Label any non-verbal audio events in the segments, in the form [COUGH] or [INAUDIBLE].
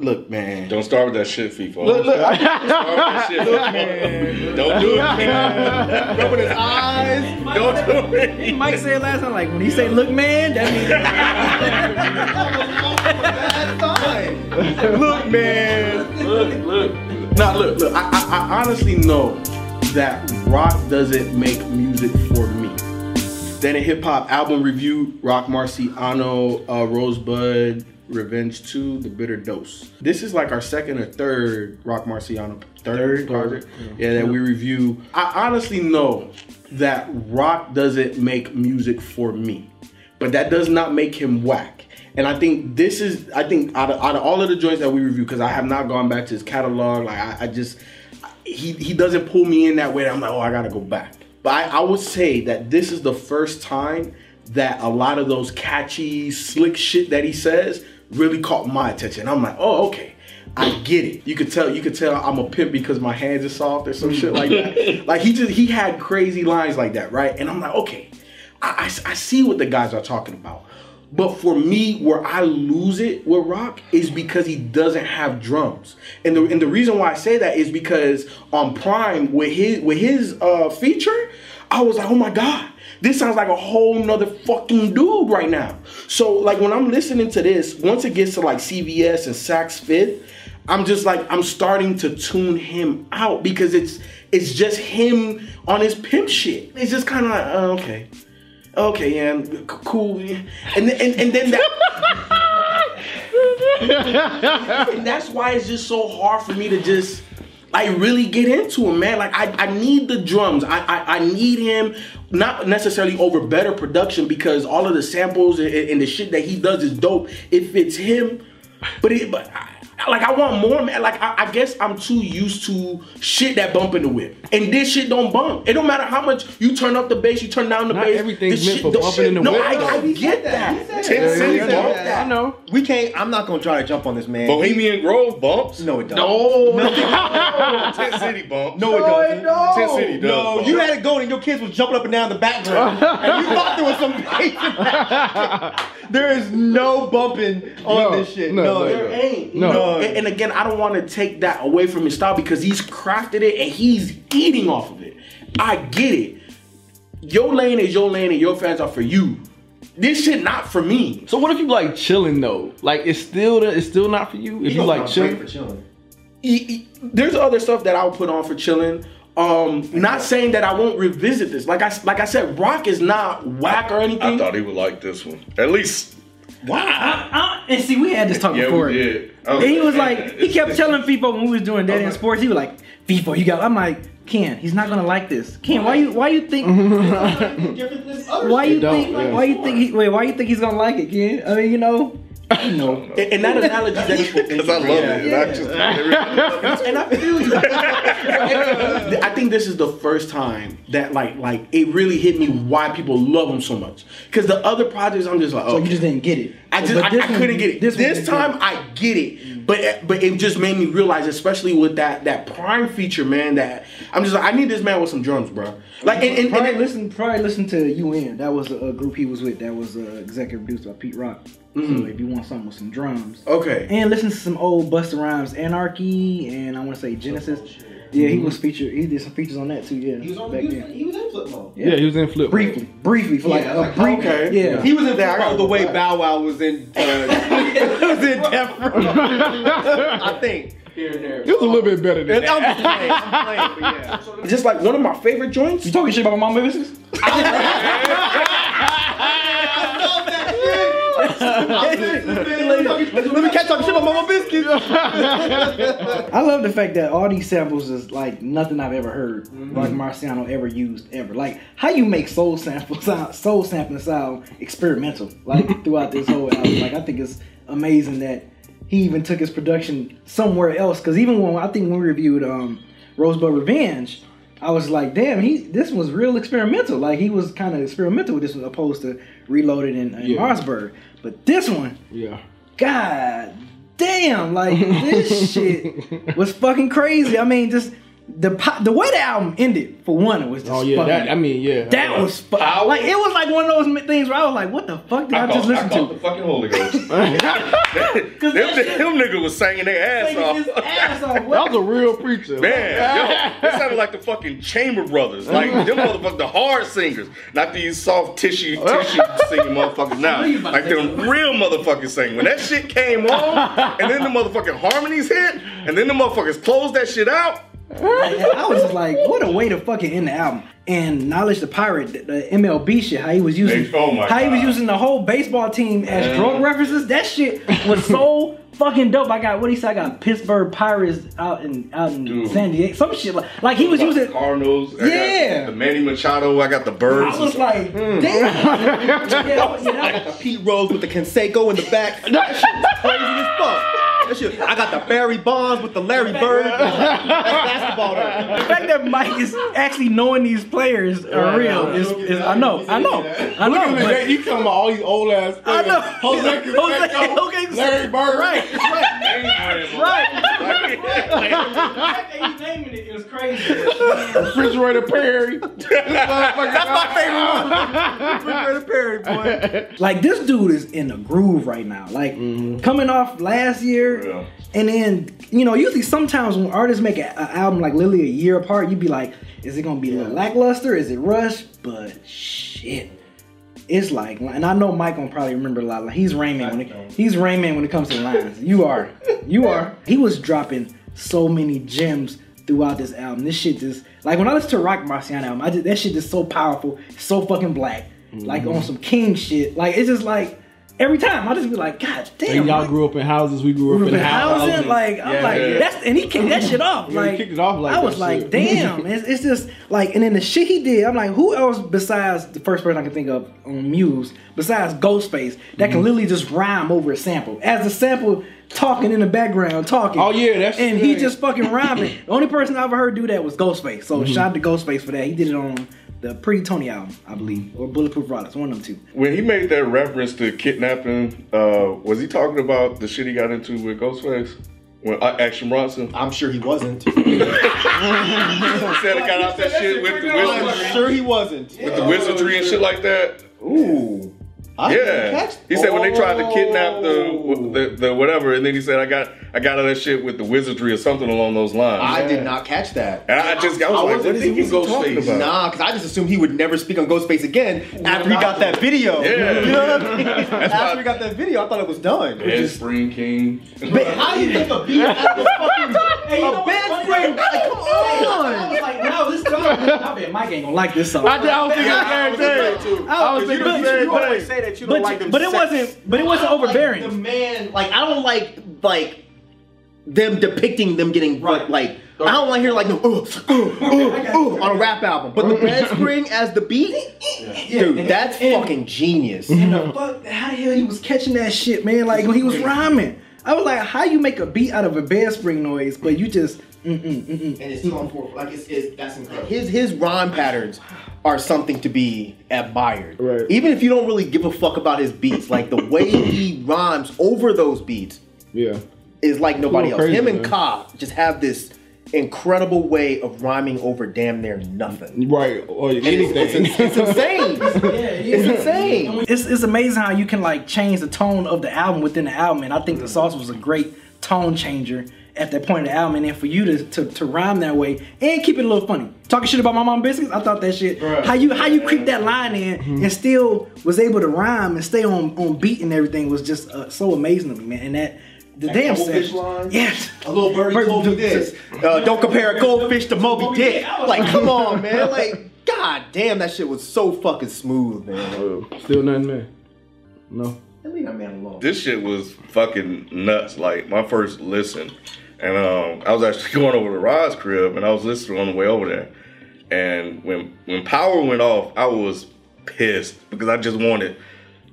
look, man. Don't start with that shit, FIFA. Look, look, I- Don't start with that shit, FIFA. Don't do it, man. Rubbing his eyes. Don't do it. Mike said last time, like when he say "look, man," that means. That. [LAUGHS] Look, man. Look, look. Nah, look, look. I, I, I honestly know that Roc doesn't make music for me. Then a hip hop album review: Roc Marciano, uh, Rosebudd, Revenge 2, The Bitter Dose. This is like our second or third Roc Marciano third, project. Yeah, that we review. I honestly know that Roc doesn't make music for me, but that does not make him whack. And I think this is, I think out of, out of all of the joints that we review, because I have not gone back to his catalog, like I, I just, he, he doesn't pull me in that way. that I'm like, oh, I gotta go back. But I, I would say that this is the first time that a lot of those catchy, slick shit that he says really caught my attention. I'm like, oh, okay. I get it. You could tell. You could tell I'm a pimp because my hands are soft or some shit like that. [LAUGHS] Like he just he had crazy lines like that, right? And I'm like, okay, I, I, I see what the guys are talking about. But for me, where I lose it with Roc is because he doesn't have drums, and the and the reason why I say that is because on Prime with his with his uh, feature, I was like, oh my god, this sounds like a whole nother fucking dude right now. So like when I'm listening to this, once it gets to like CVS and Sax Fifth, I'm just like I'm starting to tune him out because it's it's just him on his pimp shit. It's just kind of like oh, okay, okay, yeah, cool, and then, and, and then that, [LAUGHS] and that's why it's just so hard for me to just like really get into him, man. Like I, I need the drums. I, I, I need him not necessarily over better production because all of the samples and, and the shit that he does is dope. It fits him, but it but. I, like I want more, man. Like I, I guess I'm too used to shit that bump in the whip, and this shit don't bump. It don't matter how much you turn up the bass, you turn down the Not bass. everything's meant shit, for bumping shit- in the no, whip, I, I though. get that. Tent City I bump. that. I know. We can't. I'm not gonna try to jump on this man. Bohemian Grove bumps. No, it don't. No, no. [LAUGHS] Tent City bumps. No, it doesn't. no. Tent City does. No, bump. you had it going and your kids was jumping up and down in the background. [LAUGHS] and you thought there was some bass in that. [LAUGHS] There is no bumping on No, this shit. no, No, no, There no. ain't. No. No. And, and again, I don't want to take that away from his style because he's crafted it and he's eating off of it. I get it. Your lane is your lane and your fans are for you. This shit not for me. So what if you like chilling though? Like it's still it's still not for you. If you like chilling, for chilling. E- e- There's other stuff that I'll put on for chilling. Um, not saying that I won't revisit this. Like I like I said, Roc is not whack or anything. I thought he would like this one. At least. Uh, and see, we had this talk Yeah, before. we did. And he was like, he kept [LAUGHS] telling people when we was doing Dead End Sports, he was like, FIFO, you got. I'm like, Ken, he's not gonna like this. Ken, why you, why you think, [LAUGHS] [LAUGHS] why you think, why you think, he, wait, why you think he's gonna like it, Ken? I mean, you know, you know. [LAUGHS] And, and that analogy that [LAUGHS] he Because I love it. And I just, [LAUGHS] and I feel you. I think this is the first time that like like it really hit me why people love him so much. Because the other projects, I'm just like, oh, So you just didn't get it. I just I, I couldn't get it. This, This, one- time I get it, but but it just made me realize, especially with that that prime feature, man. That I'm just like, I need this man with some drums, bro. Like and, and, and Probably it- listen, probably listen to UN. That was a, a group he was with. That was uh, executive produced by Pete Rock. So if you want something with some drums, okay. and listen to some old Busta Rhymes, Anarchy, and I want to say Genesis. Yeah, he was featured. He did some features on that too. Yeah, He was on. back He was, then. he was in Flipmode. yeah, he was in flip. Briefly, briefly for like Yeah, a like, brief. okay. Yeah, He was in Yeah, Flipmode the way. Bow Wow was in. Uh, [LAUGHS] [LAUGHS] was in Death Row. [LAUGHS] I think. Here and there. It was a little bit better than I'm just playing. I'm playing. But yeah. [LAUGHS] Just like one of my favorite joints. you talking shit about my mama business? [LAUGHS] Let me catch talking shit about Mama Biscuit. [LAUGHS] I love the fact that all these samples is like nothing I've ever heard mm-hmm. like Marciano ever used ever. Like how you make soul sample sound, soul sampling sound experimental like throughout this whole album. Like I think it's amazing that he even took his production somewhere else. Because even when I think when we reviewed um, Rosebudd Revenge, I was like, damn, he this was real experimental. Like he was kind of experimental with this as opposed to Reloaded and, and Yeah. Marcberg. But this one, Yeah. God damn, like this [LAUGHS] shit was fucking crazy. I mean, just the the way the album ended for one, it was just Oh yeah, fucking- that I mean yeah. that was fu- Power. like it was like one of those things where I was like, what the fuck did I, I, just called, I listen to? the fucking Holy Ghost. [LAUGHS] them, that them, shit- niggas was singing their ass Taking his off. ass off. [LAUGHS] that was a real preacher. Man, yo, [LAUGHS] it sounded like the fucking Chamber Brothers. Like, them motherfuckers, the hard singers. Not these soft tissue, tissue singing motherfuckers now. you about Like, them real motherfuckers singing. When that shit came on, and then the motherfucking harmonies hit, and then the motherfuckers closed that shit out. [LAUGHS] I was just like, what a way to fucking end the album. And Knowledge the Pirate, the, MLB shit, how he was using, oh how he was using the whole baseball team as drug references. That shit was so [LAUGHS] fucking dope. I got what he said. I got Pittsburgh Pirates out in out in Dude. San Diego. Some shit like like he was using. Cardinals. Yeah. the Manny Machado. I got the birds. I was like, hmm. damn. yeah, [LAUGHS] yeah, that- Pete Rose with the Canseco in the back. That shit was crazy as fuck. That shit, I got the Barry Bonds with the Larry Bird. That's basketball. though. the fact that Mike is actually knowing these players are real is, is I know, I know, I Look know. at but- that. You talking about all these old ass I know. Jose [LAUGHS] Jose, Canseco, okay, Larry Bird. Right, [LAUGHS] right, right. Like, he's naming it is crazy. Refrigerator Perry. [LAUGHS] That's my favorite one. Refrigerator Perry, boy. Like this dude is in a groove right now. Like mm-hmm. coming off last year, Yeah. and then you know usually sometimes when artists make an album like literally a year apart, you'd be like, is it gonna be a lackluster? Is it rush? But shit. It's like, and I know Mike gonna probably remember a lot. Like he's Raymond when it, he's Raymond when it comes to the lines. You are, you are. He was dropping so many gems throughout this album. This shit just like when I listen to Roc Marciano album, I just that shit just so powerful, so fucking black, like on some king shit. Like it's just like every time I just be like, God damn, And y'all Mike. grew up in houses. We grew up in up in houses. housing, like I'm like yeah. that's and he kicked that shit off. [LAUGHS] Yeah, he like kicked it off like I was that like, shit. damn, it's, it's just like and then the shit he did, I'm like, who else besides the first person I can think of on Muse, besides Ghostface, that Mm-hmm. can literally just rhyme over a sample. As the sample talking in the background, talking. Oh, yeah, that's- and he just fucking rhyming. the only person I ever heard do that was Ghostface. So Mm-hmm. shout out to Ghostface for that. He did it on the Pretty Toney album, I believe, or Bulletproof Products, one of them two. when he made that reference to kidnapping, uh, was he talking about the shit he got into with Ghostface? When uh, Action Bronson I'm sure he wasn't. [LAUGHS] said I got out that shit with the I'm sure he wasn't. with the wizardry and shit like that. Ooh. I Yeah, catch- he said when they tried to kidnap Oh. the, the the whatever, and then he said I got I got out that shit with the wizardry or something along those lines. I did not catch that. and I just I was I like, wasn't what is he thinking talking Ghostface. about? Nah, because I just assumed he would never speak on Ghostface again after he got that video. Yeah. You know what I [LAUGHS] mean? after why- he got that video, I thought it was done. Ed Spring King. But how do you think a beat out of a [LAUGHS] fucking a bed frame? Like, come on! I on. was like, no, this song. I bet Mike ain't gonna like this song. I, [LAUGHS] I was thinking the same thing. I was thinking the same thing. say that you but, but it wasn't. But it wasn't I don't like overbearing. the man, like I don't like like them depicting them getting Right. like. I don't want to hear like no ooh, ooh, uh, on a rap album, but the [LAUGHS] bed spring as the beat, dude, that's fucking genius. And the fuck, how the hell he was catching that shit, man? Like when he was rhyming, I was like, how you make a beat out of a bed spring noise, but you just mm mm mm mm. and it's on for like it's, it's that's incredible. His his rhyme patterns are something to be admired. Right. Even if you don't really give a fuck about his beats, like the way he rhymes over those beats Yeah. is like nobody else. crazy, Him and man. Ka just have this incredible way of rhyming over damn near nothing. Right. Or It's, anything. it's insane. [LAUGHS] Yeah. It's insane. It's, it's amazing how you can like change the tone of the album within the album, and I think the sauce was a great tone changer at that point in the album, and then for you to, to, to rhyme that way and keep it a little funny. Talking shit about my mom biscuits, I thought that shit. How you how you creep that line in and still was able to rhyme and stay on on beat and everything was just uh, so amazing to me, man. And that the damn goldfish set- line? yes. A little birdie Bird- told me this. Uh, don't compare a goldfish to Moby Dick. Like, come on, [LAUGHS] man. Like, god damn, that shit was so fucking smooth, man. Still nothing, man. No. Leave that man alone. This shit was fucking nuts. Like my first listen, and um, I was actually [LAUGHS] going over to Rod's crib, and I was listening on the way over there. And when when power went off, I was pissed because I just wanted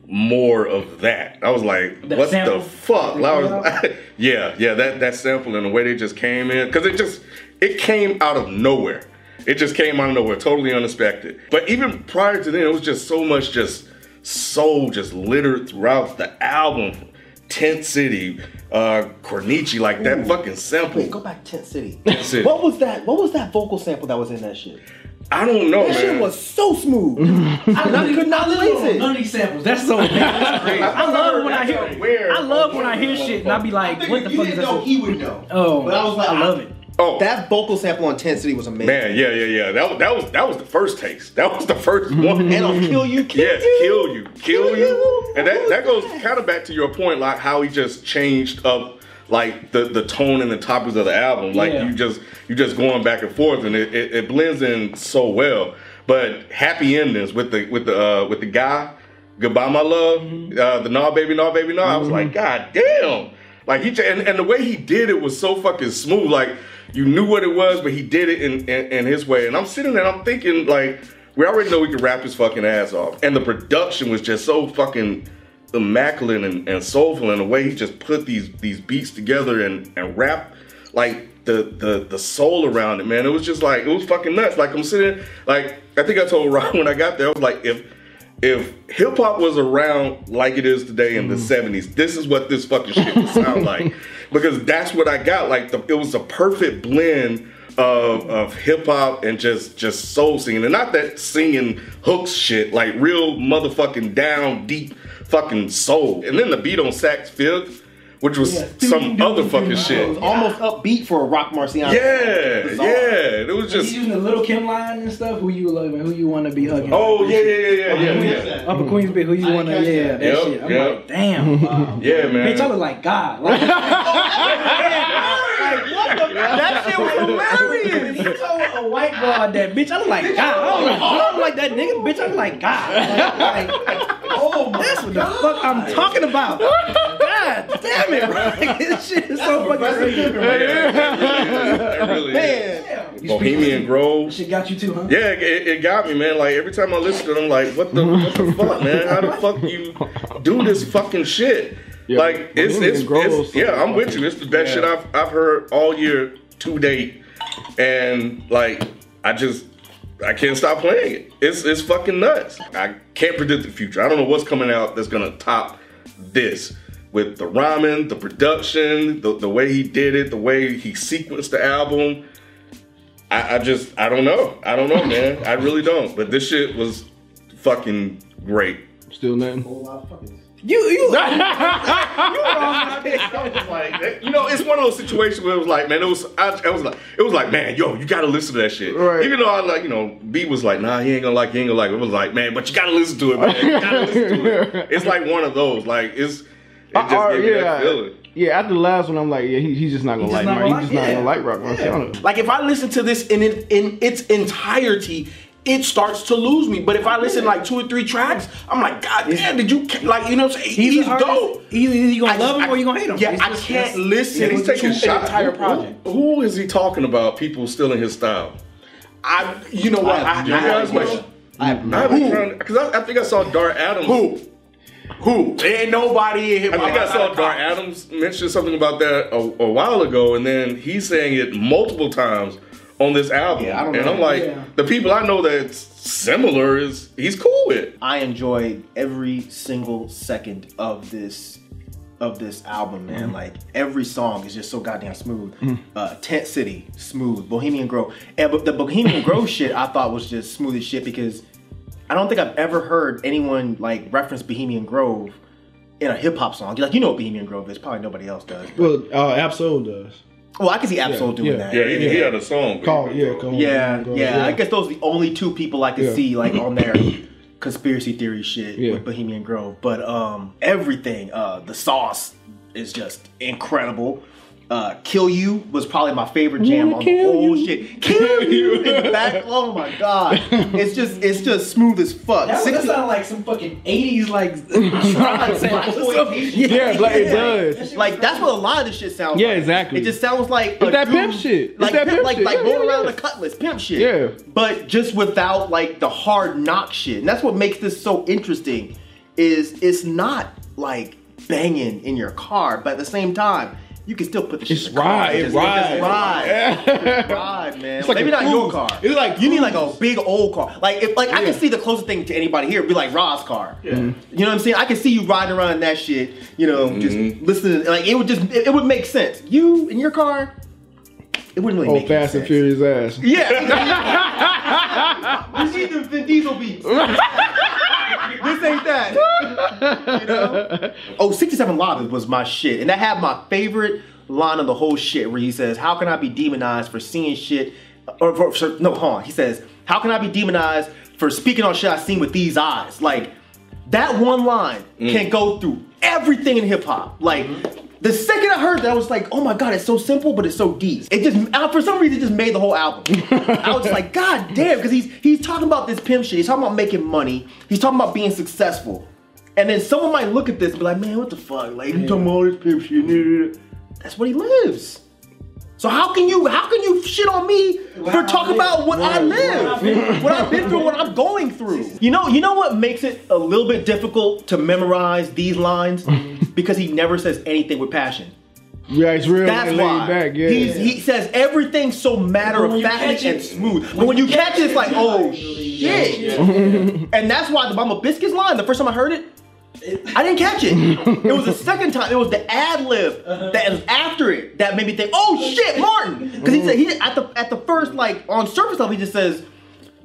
more of that. I was like, That "What sample? the fuck?" I was, [LAUGHS] yeah, yeah, that that sample and the way they just came in because it just it came out of nowhere. It just came out of nowhere, totally unexpected. But even prior to then, it was just so much just soul just littered throughout the album. Tent City, uh, Cornici, like that Ooh. fucking sample. Wait, go back to Tent City. City. What was that? What was that vocal sample that was in that shit? I don't know, That man. shit was so smooth. [LAUGHS] I could not place None it. of these samples. That's so. That's [LAUGHS] crazy. I love when I hear. I love when I hear shit and I be like, what the fuck is that? he would know. Oh, But I was like, I love it. Oh, That vocal sample on Tent was amazing. man, yeah, yeah, yeah. That was that was that was the first taste. That was the first one. And on Kill You, Kill Yes, You. kill you, kill you, and that that goes kind of back to your point, like how he just changed up like the the tone and the topics of the album. Like Yeah. you just you just going back and forth, and it, it, it blends in so well. But happy endings with the with the uh, with the guy, goodbye my love, uh, the nah baby, nah baby, nah. I was like, God damn. Like he j- and, and the way he did it was so fucking smooth. Like you knew what it was, but he did it in, in, in his way. And I'm sitting there, I'm thinking like we already know we can rap his fucking ass off, and the production was just so fucking immaculate and, and soulful. in the way he just put these these beats together and and rap like the the the soul around it, man. It was just like it was fucking nuts. Like I'm sitting, like I think I told [LAUGHS] Ron when I got there, I was like, if if hip hop was around like it is today in the mm. '70s, this is what this fucking shit would sound [LAUGHS] like. Because that's what I got. Like the, it was a perfect blend of of hip hop and just just soul singing, and not that singing hooks shit, like real motherfucking down deep fucking soul. And then the beat on sax fifth, which was some other fucking shit. It was almost upbeat for a Roc Marciano. Yeah, Bizarre. yeah. It was He's just. using the Lil' Kim line and stuff. Who you love and who you want to be hugging? Oh yeah, yeah, yeah, yeah, yeah, yeah. Upper Queensbay, who you want to? Yeah, that Yep, shit. I'm yep. like, damn. [LAUGHS] Yeah, man. Bitch, I look like God. Like, [LAUGHS] [LAUGHS] That shit was hilarious. you told a white girl that bitch, I look like God. I don't, I don't like that nigga, bitch. I look like God. Like, oh, that's what the fuck I'm talking about. God [LAUGHS] damn it, bro. [LAUGHS] this shit is so fucking crazy. It really is. Man. You Bohemian speak- Grove. Shit got you too, huh? Yeah, it, it got me, man. Like every time I listen to them, like, what the what the [LAUGHS] fuck, man? How the fuck you do this fucking shit? Yeah, like it's it's, Grove it's yeah, I'm with you. It's the best shit I've I've heard all year to date, and like I just I can't stop playing it. It's it's fucking nuts. I can't predict the future. I don't know what's coming out that's gonna top this. With the rhyming, the production, the, the way he did it, the way he sequenced the album, I, I just I don't know. I don't know, man. I really don't. But this shit was fucking great. Still nothing. You, you. [LAUGHS] You, like [LAUGHS] you know, it's one of those situations where it was like, man, it was I, I was like, it was like, man, yo, you gotta listen to that shit. Right. Even though I like, you know, B was like, nah, he ain't gonna like, he ain't gonna like. It was like, man, but you gotta listen to it, man. You gotta listen to it. [LAUGHS] It's like one of those. Like it's it just Uh, gave me that yeah, feeling. yeah. After the last one, I'm like, yeah, he, he's just not gonna He's like. just not Mar- gonna He's just like- not gonna like Roc Marciano. Like if I listen to this in it, in its entirety, it starts to lose me. But if I listen like two or three tracks, I'm like, God damn, did you ca- like you know? What I'm saying? He's, He's, dope. Either you gonna I love just- him or you gonna hate him. Yeah, It's I can't listen Yeah, he's to taking an shots. entire project. Who, who is he talking about? People still in his style. I, you know what? I, I, You have a know? question. I have no I haven't trying because I, I think I saw Dart Adams. Who? Who? There ain't nobody in here. I think I saw Dart Adams mention something about that a, a while ago, and then he's saying it multiple times on this album. Yeah, I don't and know. I'm like, Yeah. the people I know that's similar is he's cool with. I enjoyed every single second of this of this album, man. Like every song is just so goddamn smooth. Uh, Tent City, smooth. Bohemian Grove, and but the Bohemian Grove [LAUGHS] shit I thought was just smooth as shit because I don't think I've ever heard anyone like reference Bohemian Grove in a hip hop song. Like you know what Bohemian Grove is, probably nobody else does. Well, uh, Ab-Soul does. Well, I can see Ab-Soul doing yeah. that. Yeah, he, he had a song. Call, yeah, call. Yeah, yeah, I guess those are the only two people I can Yeah. see like on their [COUGHS] conspiracy theory shit Yeah. with Bohemian Grove. But um everything, uh the sauce is just incredible. Uh Kill You was probably my favorite jam on the whole shit. [LAUGHS] Kill You in the back. Oh my god. It's just it's just smooth as fuck. That, that 60 like some fucking 80s like trance sample or something. Yeah, like it does. like that's what a lot of this shit sounds Yeah, like. exactly. It just sounds like It's that dude- pimp shit. It's Like that pimp like shit. like Yeah, going yeah, around yeah. the cutlass, pimp shit. Yeah. But just without like the hard knock shit. And that's what makes this so interesting is it's not like banging in your car, but at the same time, you can still put the shit It's in the car. ride, it Just- ride. just ride. Yeah. ride, man. It's like Maybe not your car. It's like you need like a big old car. Like if like I can see the closest thing to anybody here would be like Rod's car. Yeah. Mm-hmm. You know what I'm saying? I can see you riding around in that shit. You know, just mm-hmm. listening. Like it would just it, it would make sense. You in your car, it wouldn't really Oh, make Fast and sense. Furious ass. Yeah. you see the Vin Diesel beats. [LAUGHS] this ain't that. You [LAUGHS] know? Oh, 67 Live was my shit. And that had my favorite line of the whole shit where he says, How can I be demonized for seeing shit? Or, for, for- no, hold on. He says, How can I be demonized for speaking on shit I seen with these eyes? Like, that one line mm. can go through everything in hip hop. Like, mm-hmm. The second I heard that, I was like, oh my god, it's so simple, but it's so deep. It just, for some reason, it just made the whole album. I was like, [LAUGHS] god damn, because he's he's talking about this pimp shit. He's talking about making money. He's talking about being successful. And then someone might look at this and be like, man, what the fuck? Like, you talking about all this pimp shit? That's what he lives. So how can you how can you shit on me for talking about what I live, what I've been through, what I'm going through? You know, you know what makes it a little bit difficult to memorize these lines [LAUGHS] because he never says anything with passion. Yeah, it's real That's why back. Yeah. He's, he says everything so matter of factly and smooth. But when you catch it, it's like, oh shit. and that's why the Mama Biscuits line. The first time I heard it, I didn't catch it. It was the second time. It was the ad lib that was after it that made me think, "Oh shit, Martin!" Because he said he at the at the first like on surface level he just says,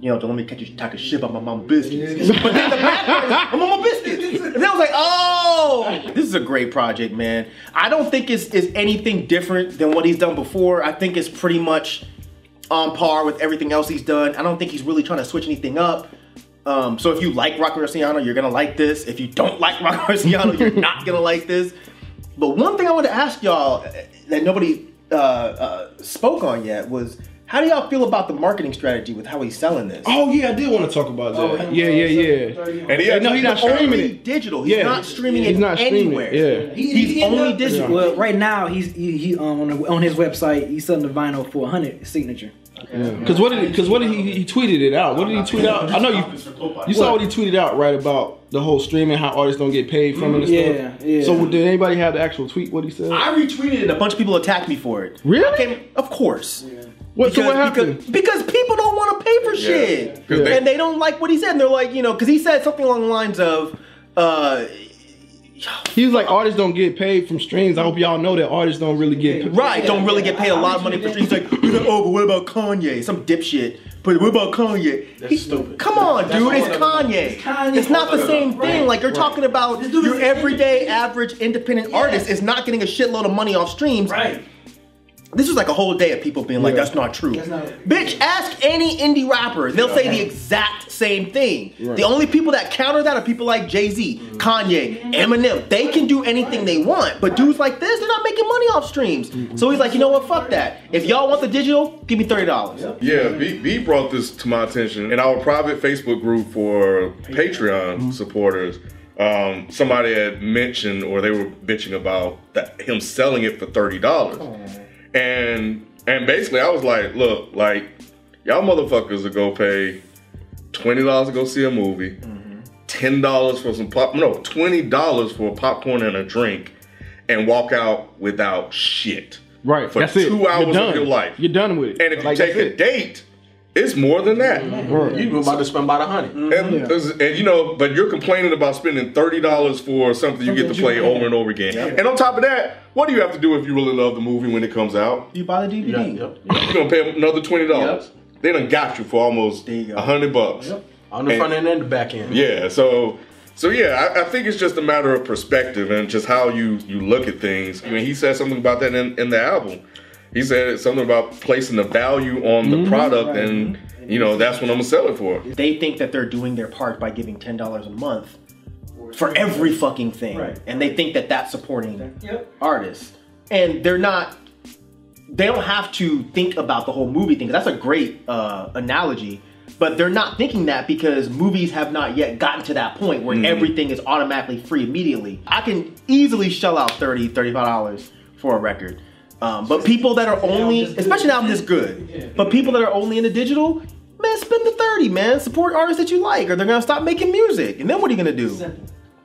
"You know, don't let me catch you talking shit about my mama biscuits." But then the back part is, "My mama biscuits," and then I was like, "Oh, this is a great project, man." I don't think it's is anything different than what he's done before. I think it's pretty much on par with everything else he's done. I don't think he's really trying to switch anything up. Um, so if you like Roc Marciano, you're gonna like this. If you don't like Roc Marciano, you're not gonna like this. But one thing I want to ask y'all that nobody uh, uh, spoke on yet was how do y'all feel about the marketing strategy with how he's selling this? Oh yeah, I did want to talk about that. yeah, yeah, yeah. And he no, he's not streaming it. digital. He's Yeah. not streaming He's it not streaming anywhere. it, yeah. He's only digital. Well, right now he's he, he um, on, the, on his website he's selling the vinyl for 100 signature. Because what did because what did he he tweeted it out? What did he tweet out? I know you you saw what he tweeted out right about the whole streaming, how artists don't get paid from it and Yeah, stuff. yeah. So did anybody have the actual tweet? What he said? I retweeted it. and A bunch of people attacked me for it. Really? Came- of course. What, so what happened? Because, because people don't want to pay for shit, they- and they don't like what he said. And they're like, you know, because he said something along the lines of, uh, He was like, artists don't get paid from streams. I hope y'all know that artists don't really get paid. right, don't really get paid a lot of money for streams. He's like, oh, but what about Kanye? Some dipshit. But what about Kanye? He- stupid. Come on, dude, it's Kanye. It's not the same thing. Like you're talking about your everyday, average, independent artist is not getting a shitload of money off streams. Right. This was like a whole day of people being like, "That's not true." not- Bitch, ask any indie rapper, and they'll say the exact same thing. The only people that counter that are people like Jay Z, Kanye, Eminem. They can do anything they want, but dudes like this, they're not making money off streams. So he's like, you know what? Fuck that. If y'all want the digital, give me thirty dollars. Yeah, B, B brought this to my attention in our private Facebook group for Patreon supporters. Um, somebody had mentioned, or they were bitching about that him selling it for thirty dollars, and and basically I was like, look, like y'all motherfuckers will go pay twenty dollars to go see a movie, ten dollars for some pop, no, twenty dollars for a popcorn and a drink, and walk out without shit. Right. For that's it. two You're hours of your life. You're done with it. And if you take a date, it's more than that. You about to spend about a hundred. And, mm-hmm. and you know, but you're complaining about spending thirty dollars for something you get to play over and over again. And on top of that, what do you have to do if you really love the movie when it comes out? You buy the DVD. Yep. [LAUGHS] You're gonna pay another twenty dollars. They done got you for almost There you go. a hundred bucks. On the front end and the back end. Yeah, so so yeah, I, I think it's just a matter of perspective and just how you you look at things. I mean, he said something about that in, in the album. He said something about placing the value on the product, and you know that's what I'm gonna sell it for. They think that they're doing their part by giving ten dollars a month for every fucking thing, Right. and they think that that's supporting Yep. artists, and they're not. They don't have to think about the whole movie thing. That's a great uh, analogy, but they're not thinking that because movies have not yet gotten to that point where everything is automatically free immediately. I can easily shell out 30 $35 for a record. Um, but people that are only, especially now this good, but people that are only in the digital, man, spend the 30, man. Support artists that you like, or they're gonna stop making music. And then what are you gonna do?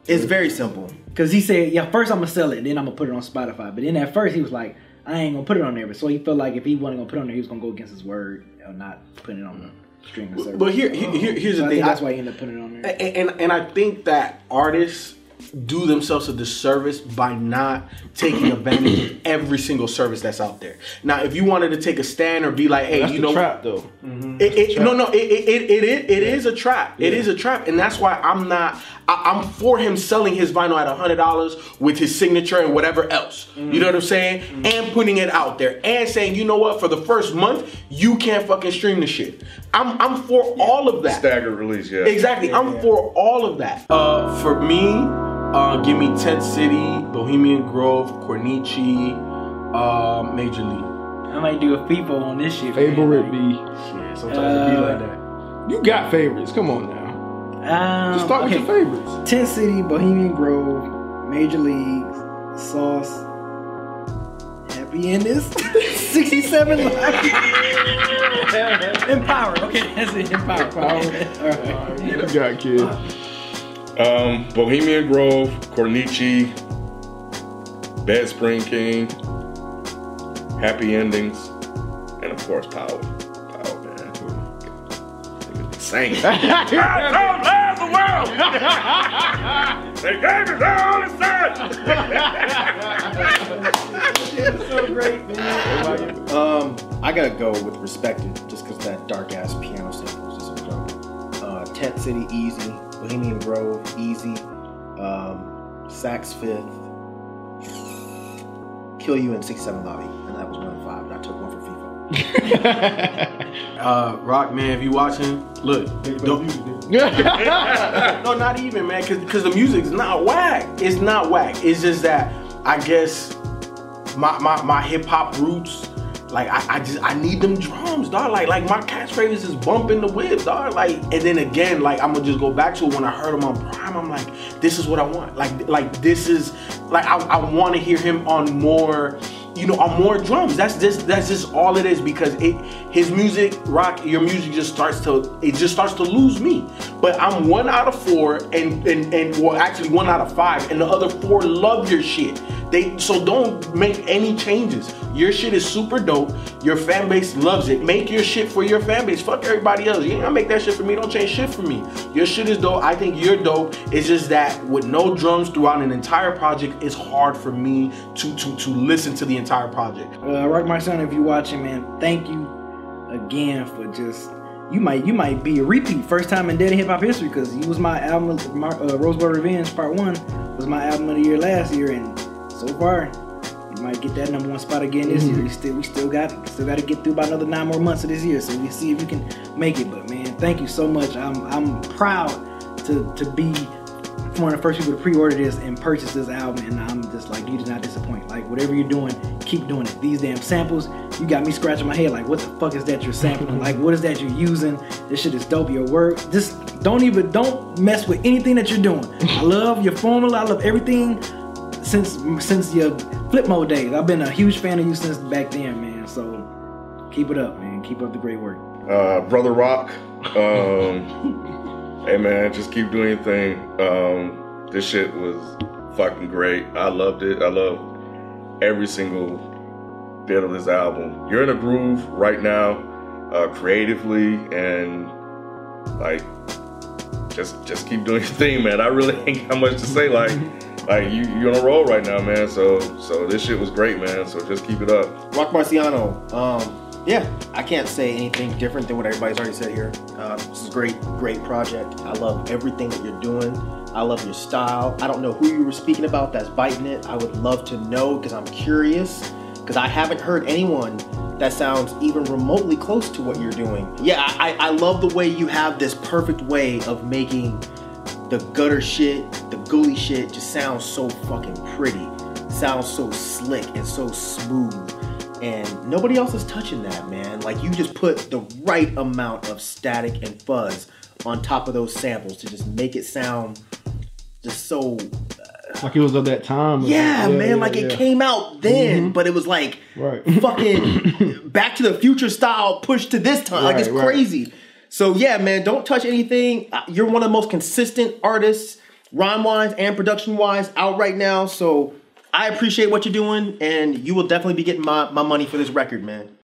It's very simple. Cause he said, yeah, first I'm gonna sell it, then I'm gonna put it on Spotify. But then at first he was like, I ain't gonna put it on there. But so he felt like if he wasn't gonna put it on there, he was gonna go against his word of not putting it on the streaming service. But here, here, here- here's So the I thing. that's I- why he ended up putting it on there. and, and and I think that artists do themselves a disservice by not taking advantage of every single service that's out there. Now, if you wanted to take a stand or be like, hey, That's you know, trap though. Mm-hmm. it, it, no, no, it, it, it, it, is- it is a trap. It is a trap, and that's why I'm not. I, I'm for him selling his vinyl at hundred dollars with his signature and whatever else. You know mm-hmm. what I'm saying? Mm-hmm. And putting it out there and saying, you know what? For the first month, you can't fucking stream the shit. I'm I'm for all of that. Staggered release, yeah. Exactly. I'm for all of that. Uh, for me, uh, give me Tent City, Bohemian Grove, Cornici, uh, Major League. I might do a FIFO on this shit. man. Favorite be. Shit, sometimes it be like that. You got favorites. Come on now. Um, Just start okay. with your favorites. Tent City, Bohemian Grove, Major League, Sauce, Happy Enders, [LAUGHS] 67 [LAUGHS] Live. Empower. Okay, that's it. Empower. [LAUGHS] All right. You got kid. Um, Bohemian Grove, Cornici, Bad Spring King, Happy Endings, and of course Power. Power, man. Insane. [LAUGHS] [LAUGHS] They gave us all the Um, I gotta go with respected, just because that dark ass piano sample is just so dope. Uh, Tent City, easy. Bohemian Grove, easy. Um, Sax Fifth. Kill You in 67 Lobby, and that was one of five. And I took one for FIFA. [LAUGHS] Uh, Roc man, if you watching, look. Don't, [LAUGHS] [LAUGHS] no, not even man, because the music's not whack. It's not whack. It's just that I guess my my, my hip hop roots. Like I, I just I need them drums, dog. Like like my catchphrase is bumping the whip, dog. Like and then again, like I'm gonna just go back to it when I heard him on Prime. I'm like, this is what I want. Like like this is like I, I want to hear him on more, you know, on more drums. That's just that's just all it is because it his music, Roc, your music just starts to it just starts to lose me. But I'm one out of four, and and and well actually one out of five, and the other four love your shit. They so don't make any changes. Your shit is super dope. Your fan base loves it. Make your shit for your fan base. Fuck everybody else. You ain't gonna make that shit for me. Don't change shit for me. Your shit is dope. I think you're dope. It's just that with no drums throughout an entire project, it's hard for me to to to listen to the entire project. Uh, Roc Marciano, if you're watching, man, thank you again for just. You might you might be a repeat first time in Dead Hip Hop history because you was my album. My, uh, Rosebudd Revenge Part One was my album of the year last year, and so far you might get that number one spot again this year. We still we still got still got to get through about another nine more months of this year, so we see if you can make it. But man, thank you so much. I'm I'm proud to to be one of the first people to pre-order this and purchase this album and I'm just like you did not disappoint. Like whatever you're doing keep doing it. These damn samples you got me scratching my head like what the fuck is that you're sampling? [LAUGHS] Like what is that you're using? This shit is dope. Your work just don't even don't mess with anything that you're doing. I love your formula. I love everything since since your Flipmode days I've been a huge fan of you since back then man so keep it up man keep up the great work uh, Brother Roc. Um, [LAUGHS] hey man, just keep doing your thing. Um, this shit was fucking great. I loved it. I love every single bit of this album. You're in a groove right now, uh, creatively, and like just just keep doing your thing, man. I really [LAUGHS] ain't got much to say. Like like you you're on a roll right now, man. So so this shit was great, man. So just keep it up. Roc Marciano. Um, yeah, I can't say anything different than what everybody's already said here. Uh, this is a great, great project. I love everything that you're doing. I love your style. I don't know who you were speaking about that's biting it. I would love to know because I'm curious because I haven't heard anyone that sounds even remotely close to what you're doing. Yeah, I, I love the way you have this perfect way of making the gutter shit, the gooey shit just sounds so fucking pretty. Sounds so slick and so smooth. And nobody else is touching that, man. Like you just put the right amount of static and fuzz on top of those samples to just make it sound just so uh, Like it was of that time. yeah, man, yeah, like it came out mm-hmm. then, but it was like Right. fucking [COUGHS] Back to the Future style pushed to this time. like it's Right, right. crazy. So yeah, man, don't touch anything. You're one of the most consistent artists rhyme wise and production wise, out right now. So I appreciate what you're doing, and you will definitely be getting my, my money for this record, man.